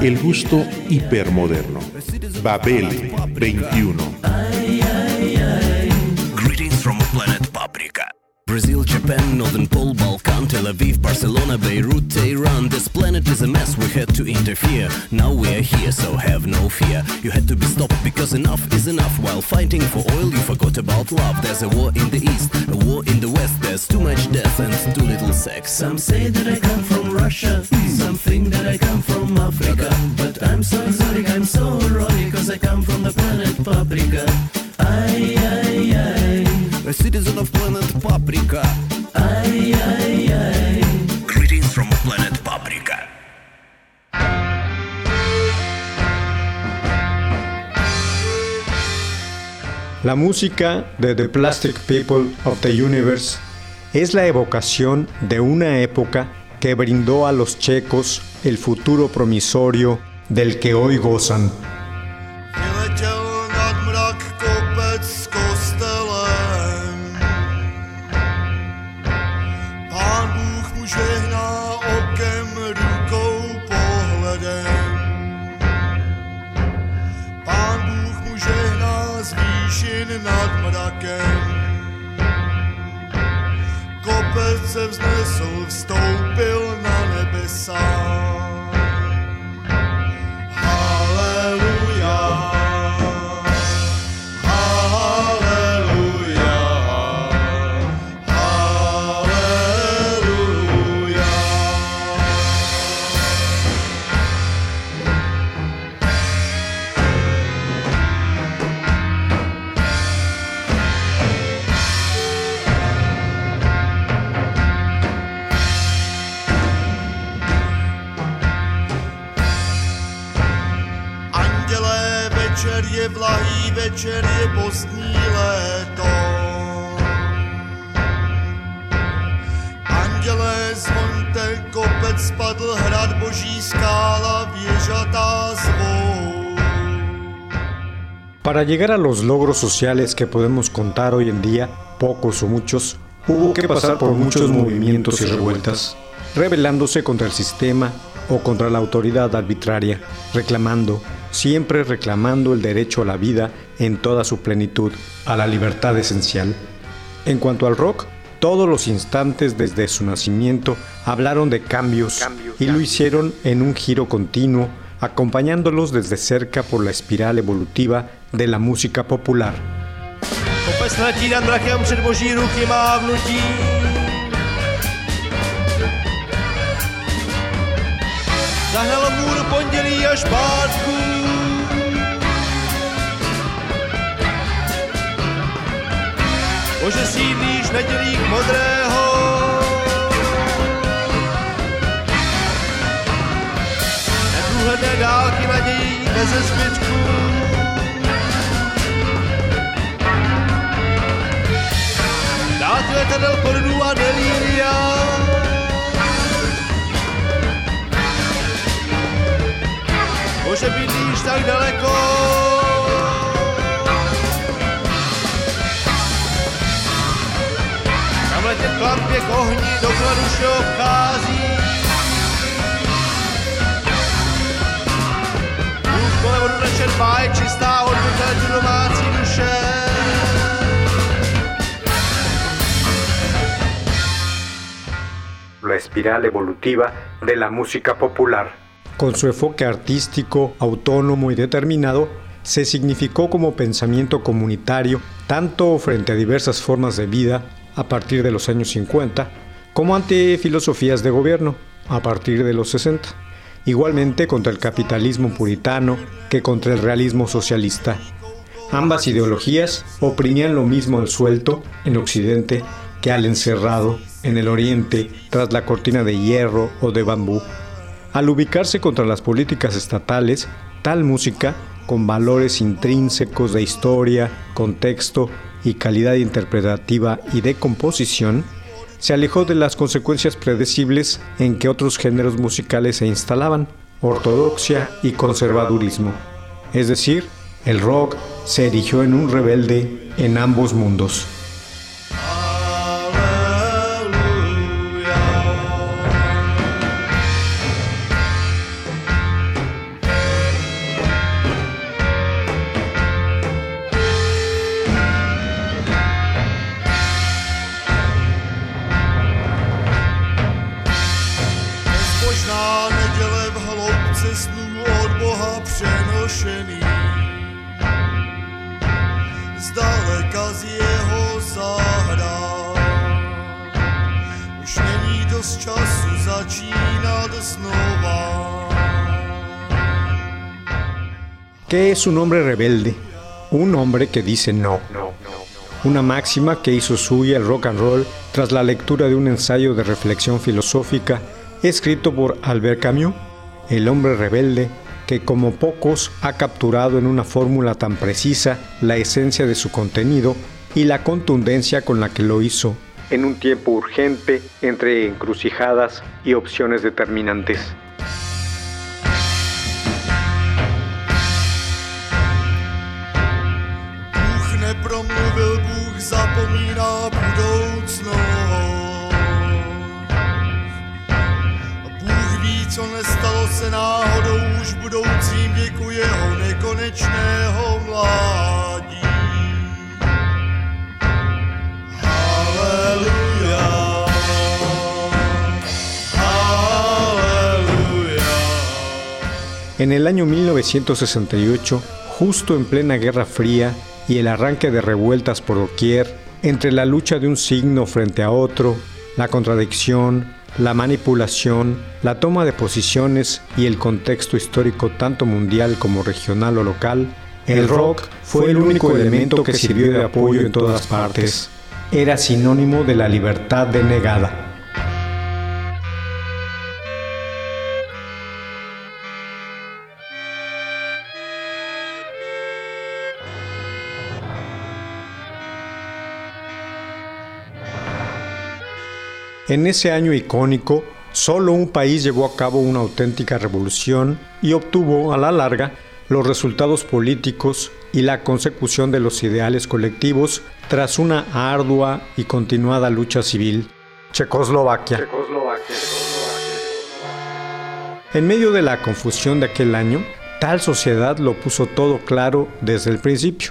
El gusto hipermoderno. Babel 21. Japan, Northern Pole, Balkan, Tel Aviv, Barcelona, Beirut, Tehran. This planet is a mess, we had to interfere. Now we are here, so have no fear. You had to be stopped because enough is enough. While fighting for oil, you forgot about love. There's a war in the east, a war in the west. There's too much death and too little sex. Some say that I come from Russia, some think that I come from Africa. But I'm so sorry, I'm so roy, cause I come from the planet Paprika. Ay, ay, ay, A citizen of planet Paprika. La música de The Plastic People of the Universe es la evocación de una época que brindó a los checos el futuro promisorio del que hoy gozan. Výšin nad mrakem. Kopec se vznesl, vstoupil na nebesa. Para llegar a los logros sociales que podemos contar hoy en día, pocos o muchos, hubo que pasar por muchos movimientos y revueltas, rebelándose contra el sistema o contra la autoridad arbitraria, reclamando, siempre reclamando el derecho a la vida en toda su plenitud, a la libertad esencial. En cuanto al rock, todos los instantes desde su nacimiento hablaron de cambios y lo hicieron en un giro continuo, acompañándolos desde cerca por la espiral evolutiva de la música popular. Pondělí až pátku. Bože sídlíš v nedělích modrého. Neprůhledné dálky nadějí bez zbytku. Dát letadel pornů a delíria. Bože, bydlíš tak daleko. Tam letět klampě k ohni, dokladu vše obchází. Už kolem vodu nečerpá, je čistá odbytá tu domácí duše. la espiral evolutiva de la música popular. Con su enfoque artístico, autónomo y determinado, se significó como pensamiento comunitario tanto frente a diversas formas de vida a partir de los años 50, como ante filosofías de gobierno a partir de los 60, igualmente contra el capitalismo puritano que contra el realismo socialista. Ambas ideologías oprimían lo mismo al suelto en Occidente que al encerrado en el Oriente tras la cortina de hierro o de bambú. Al ubicarse contra las políticas estatales, tal música, con valores intrínsecos de historia, contexto y calidad interpretativa y de composición, se alejó de las consecuencias predecibles en que otros géneros musicales se instalaban, ortodoxia y conservadurismo. Es decir, el rock se erigió en un rebelde en ambos mundos. ¿Qué es un hombre rebelde? Un hombre que dice no. Una máxima que hizo suya el rock and roll tras la lectura de un ensayo de reflexión filosófica escrito por Albert Camus, el hombre rebelde que como pocos ha capturado en una fórmula tan precisa la esencia de su contenido y la contundencia con la que lo hizo, en un tiempo urgente entre encrucijadas y opciones determinantes. Nepromluvil, Bůh zapomíná budoucnost. Bůh vi, co nestalo se náhodou už v budoucím věku jeho nekonečného mládí. Haleluja. En el año 1968, justo en plena Guerra Fría y el arranque de revueltas por doquier, entre la lucha de un signo frente a otro, la contradicción, la manipulación, la toma de posiciones y el contexto histórico tanto mundial como regional o local, el rock fue el único elemento que sirvió de apoyo en todas partes. Era sinónimo de la libertad denegada. En ese año icónico, solo un país llevó a cabo una auténtica revolución y obtuvo, a la larga, los resultados políticos y la consecución de los ideales colectivos tras una ardua y continuada lucha civil. Checoslovaquia. En medio de la confusión de aquel año, tal sociedad lo puso todo claro desde el principio.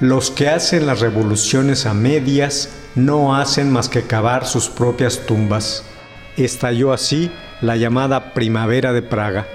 Los que hacen las revoluciones a medias no hacen más que cavar sus propias tumbas. Estalló así la llamada Primavera de Praga.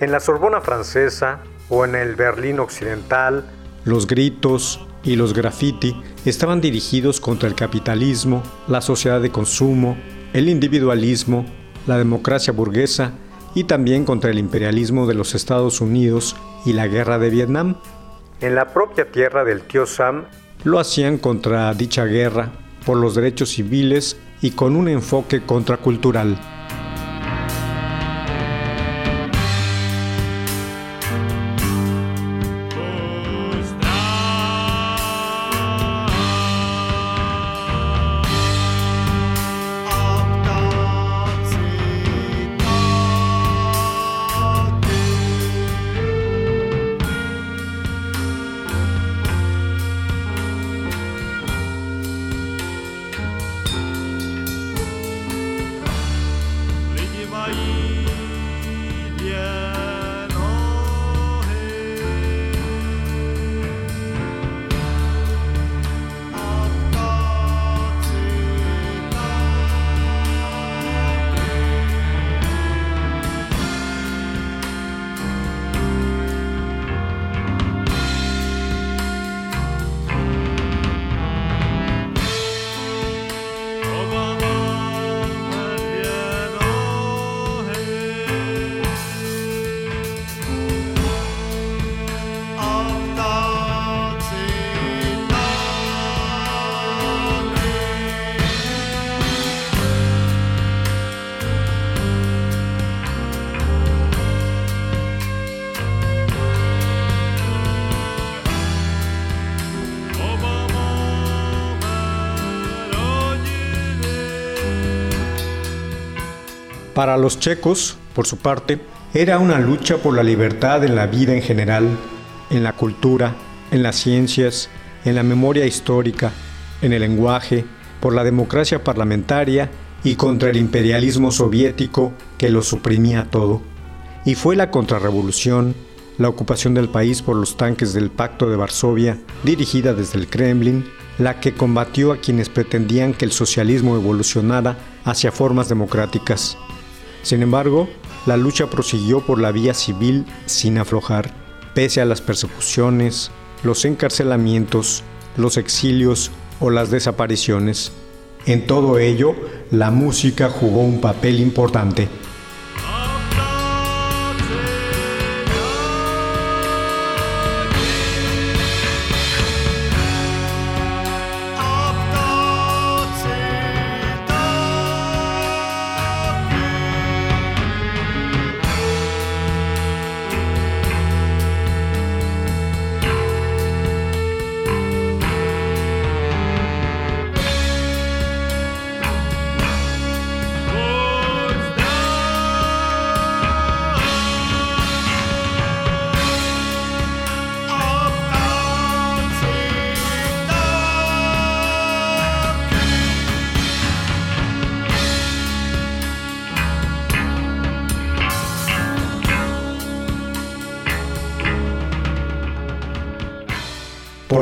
En la Sorbona francesa o en el Berlín occidental, los gritos y los graffiti estaban dirigidos contra el capitalismo, la sociedad de consumo, el individualismo, la democracia burguesa y también contra el imperialismo de los Estados Unidos y la guerra de Vietnam. En la propia tierra del tío Sam lo hacían contra dicha guerra, por los derechos civiles y con un enfoque contracultural. Para los checos, por su parte, era una lucha por la libertad en la vida en general, en la cultura, en las ciencias, en la memoria histórica, en el lenguaje, por la democracia parlamentaria y contra el imperialismo soviético que lo suprimía todo. Y fue la contrarrevolución, la ocupación del país por los tanques del Pacto de Varsovia, dirigida desde el Kremlin, la que combatió a quienes pretendían que el socialismo evolucionara hacia formas democráticas. Sin embargo, la lucha prosiguió por la vía civil sin aflojar, pese a las persecuciones, los encarcelamientos, los exilios o las desapariciones. En todo ello, la música jugó un papel importante.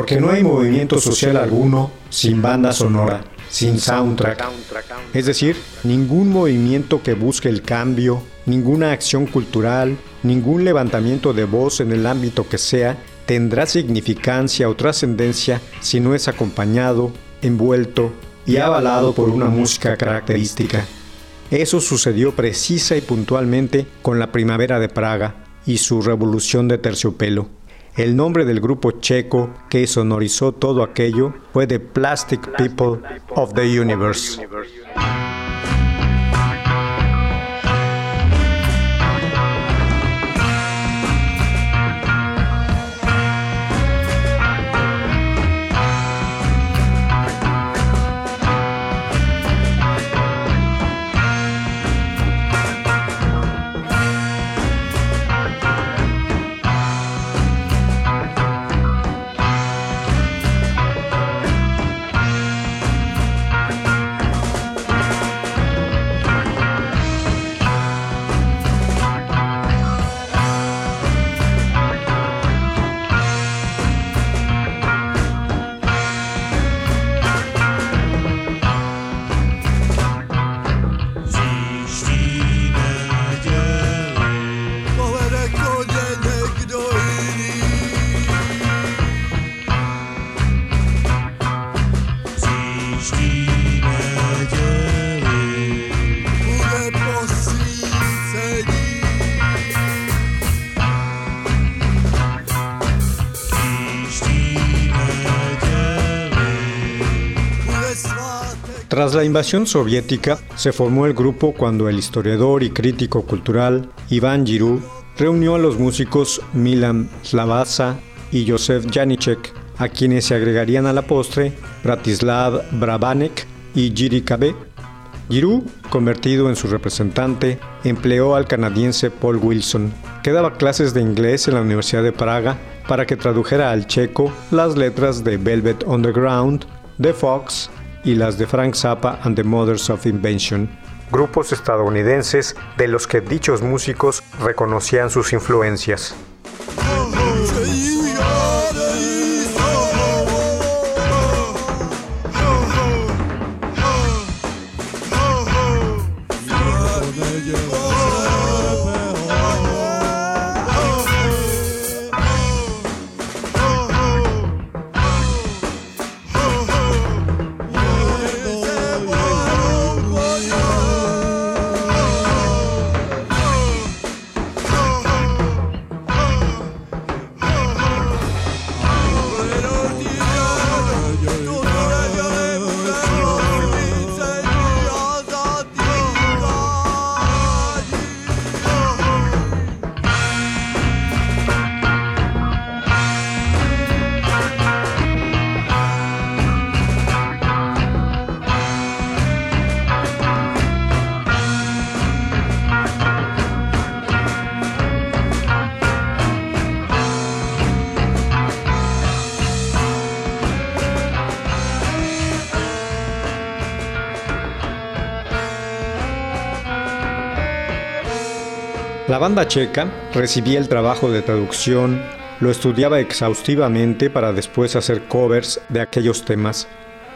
Porque no hay movimiento social alguno sin banda sonora, sin soundtrack. Es decir, ningún movimiento que busque el cambio, ninguna acción cultural, ningún levantamiento de voz en el ámbito que sea, tendrá significancia o trascendencia si no es acompañado, envuelto y avalado por una música característica. Eso sucedió precisa y puntualmente con la primavera de Praga y su revolución de terciopelo. El nombre del grupo checo que sonorizó todo aquello fue The Plastic People of the Universe. Invasión soviética, se formó el grupo cuando el historiador y crítico cultural Iván Giroux reunió a los músicos Milan Slavasa y Josef Janicek, a quienes se agregarían a la postre Bratislav Brabanek y Jiri Kabe. Giroux, convertido en su representante, empleó al canadiense Paul Wilson, que daba clases de inglés en la Universidad de Praga, para que tradujera al checo las letras de Velvet Underground, The Fox y las de Frank Zappa and the Mothers of Invention, grupos estadounidenses de los que dichos músicos reconocían sus influencias. La banda checa recibía el trabajo de traducción, lo estudiaba exhaustivamente para después hacer covers de aquellos temas.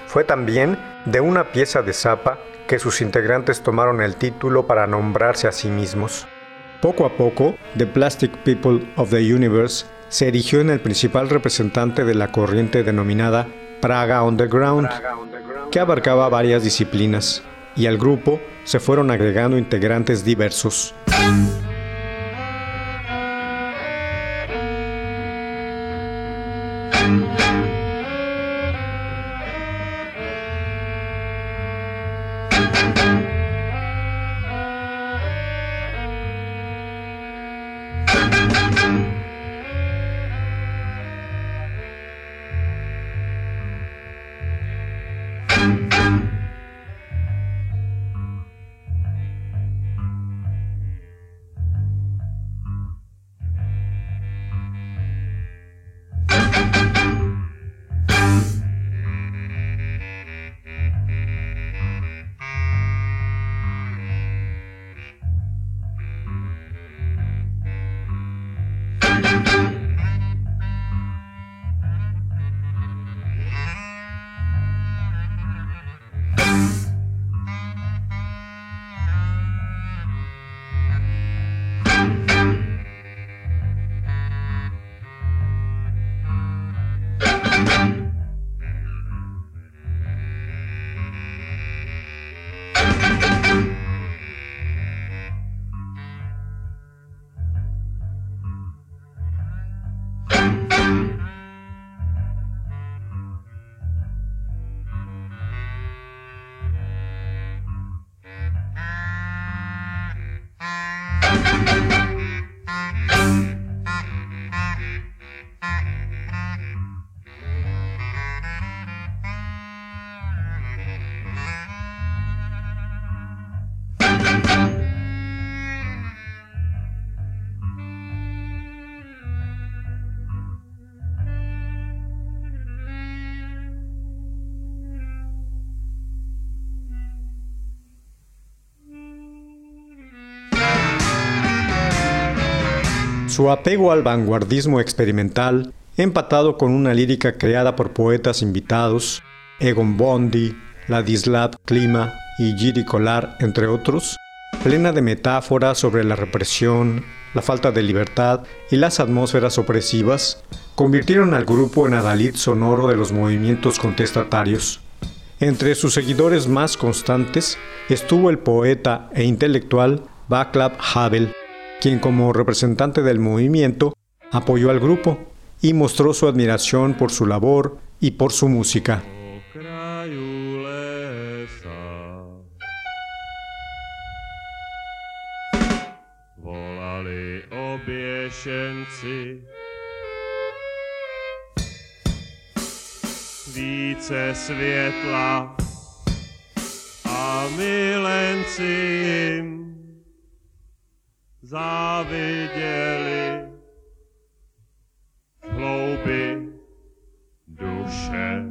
Fue también de una pieza de Zappa que sus integrantes tomaron el título para nombrarse a sí mismos. Poco a poco, The Plastic People of the Universe se erigió en el principal representante de la corriente denominada Praga Underground, que abarcaba varias disciplinas, y al grupo se fueron agregando integrantes diversos. Su apego al vanguardismo experimental, empatado con una lírica creada por poetas invitados, Egon Bondi, Ladislav Klima y Giri Kolar, entre otros, plena de metáforas sobre la represión, la falta de libertad y las atmósferas opresivas, convirtieron al grupo en adalid sonoro de los movimientos contestatarios. Entre sus seguidores más constantes estuvo el poeta e intelectual Václav Havel, quien como representante del movimiento apoyó al grupo y mostró su admiración por su labor y por su música. Záviděli hlouby duše.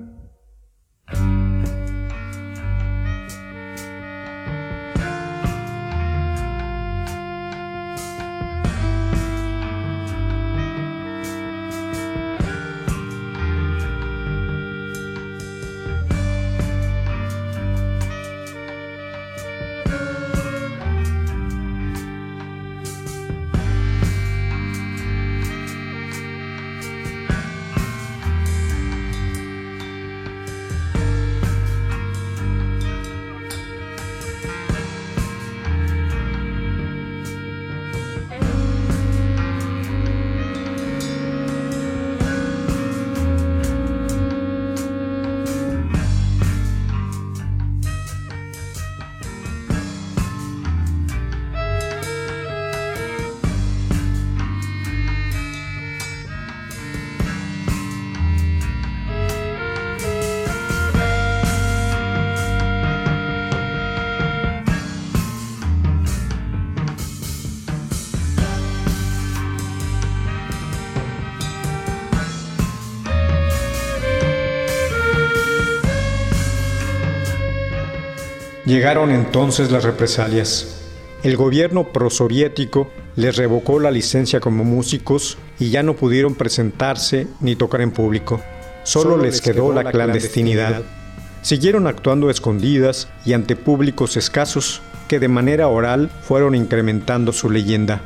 Llegaron entonces las represalias. El gobierno prosoviético les revocó la licencia como músicos y ya no pudieron presentarse ni tocar en público. Solo, les quedó, la clandestinidad. Siguieron actuando escondidas y ante públicos escasos que de manera oral fueron incrementando su leyenda.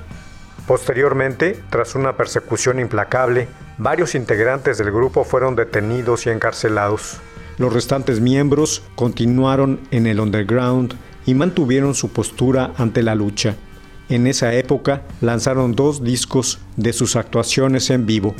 Posteriormente, tras una persecución implacable, varios integrantes del grupo fueron detenidos y encarcelados. Los restantes miembros continuaron en el underground y mantuvieron su postura ante la lucha. En esa época lanzaron dos discos de sus actuaciones en vivo.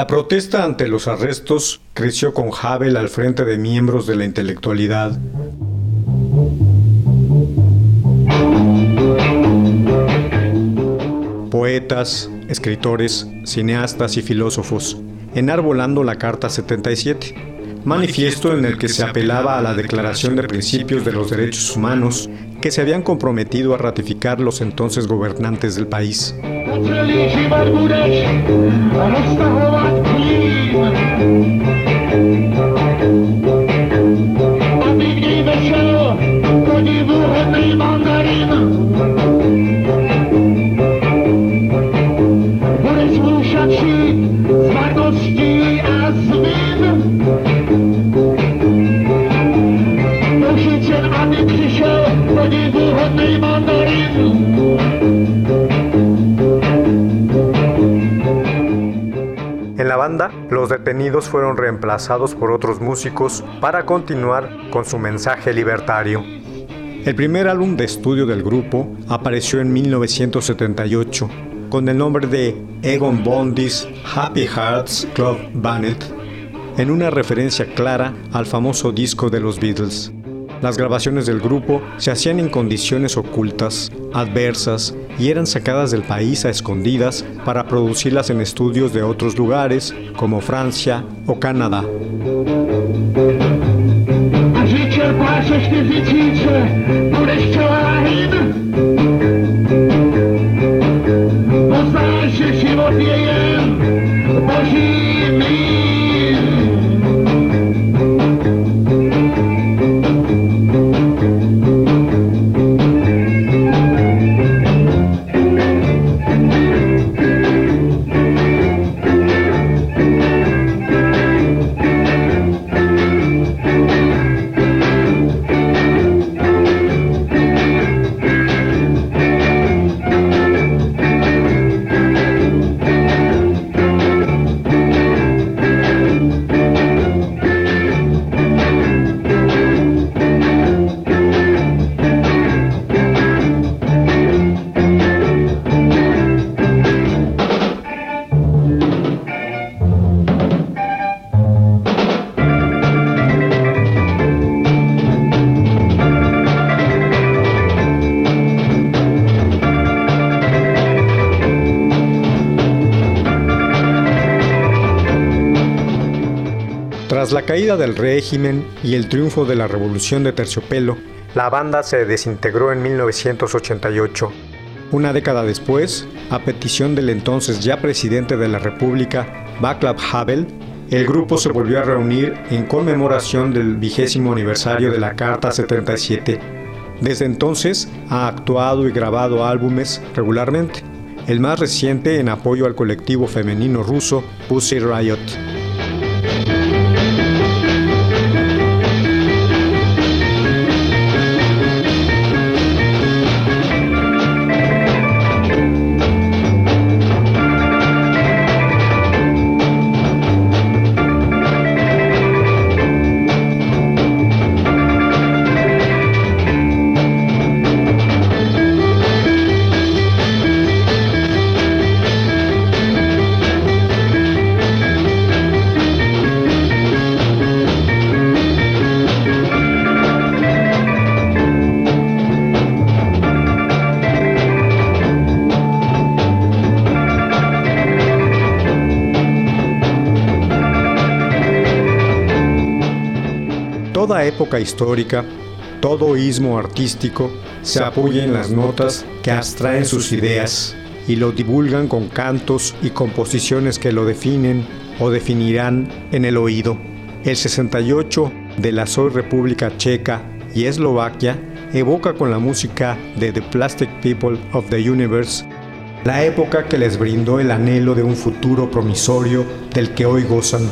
La protesta ante los arrestos creció con Havel al frente de miembros de la intelectualidad. Poetas, escritores, cineastas y filósofos, enarbolando la Carta 77, manifiesto en el que se apelaba a la Declaración de Principios de los Derechos Humanos que se habían comprometido a ratificar los entonces gobernantes del país. En la banda, los detenidos fueron reemplazados por otros músicos para continuar con su mensaje libertario. El primer álbum de estudio del grupo apareció en 1978 con el nombre de Egon Bondi's Happy Hearts Club Band, en una referencia clara al famoso disco de los Beatles. Las grabaciones del grupo se hacían en condiciones ocultas, adversas, y eran sacadas del país a escondidas para producirlas en estudios de otros lugares, como Francia o Canadá. Caída del régimen y el triunfo de la revolución de terciopelo, la banda se desintegró en 1988. Una década después, a petición del entonces ya presidente de la República, Václav Havel, el grupo se volvió a reunir en conmemoración del vigésimo aniversario de la Carta 77. Desde entonces ha actuado y grabado álbumes regularmente, el más reciente en apoyo al colectivo femenino ruso Pussy Riot. Época histórica, todo ismo artístico se apoya en las notas que abstraen sus ideas y lo divulgan con cantos y composiciones que lo definen o definirán en el oído. El 68 de la Soy República Checa y Eslovaquia evoca con la música de The Plastic People of the Universe la época que les brindó el anhelo de un futuro promisorio del que hoy gozan.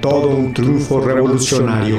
Todo un triunfo revolucionario.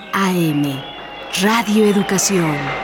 AM, Radio Educación.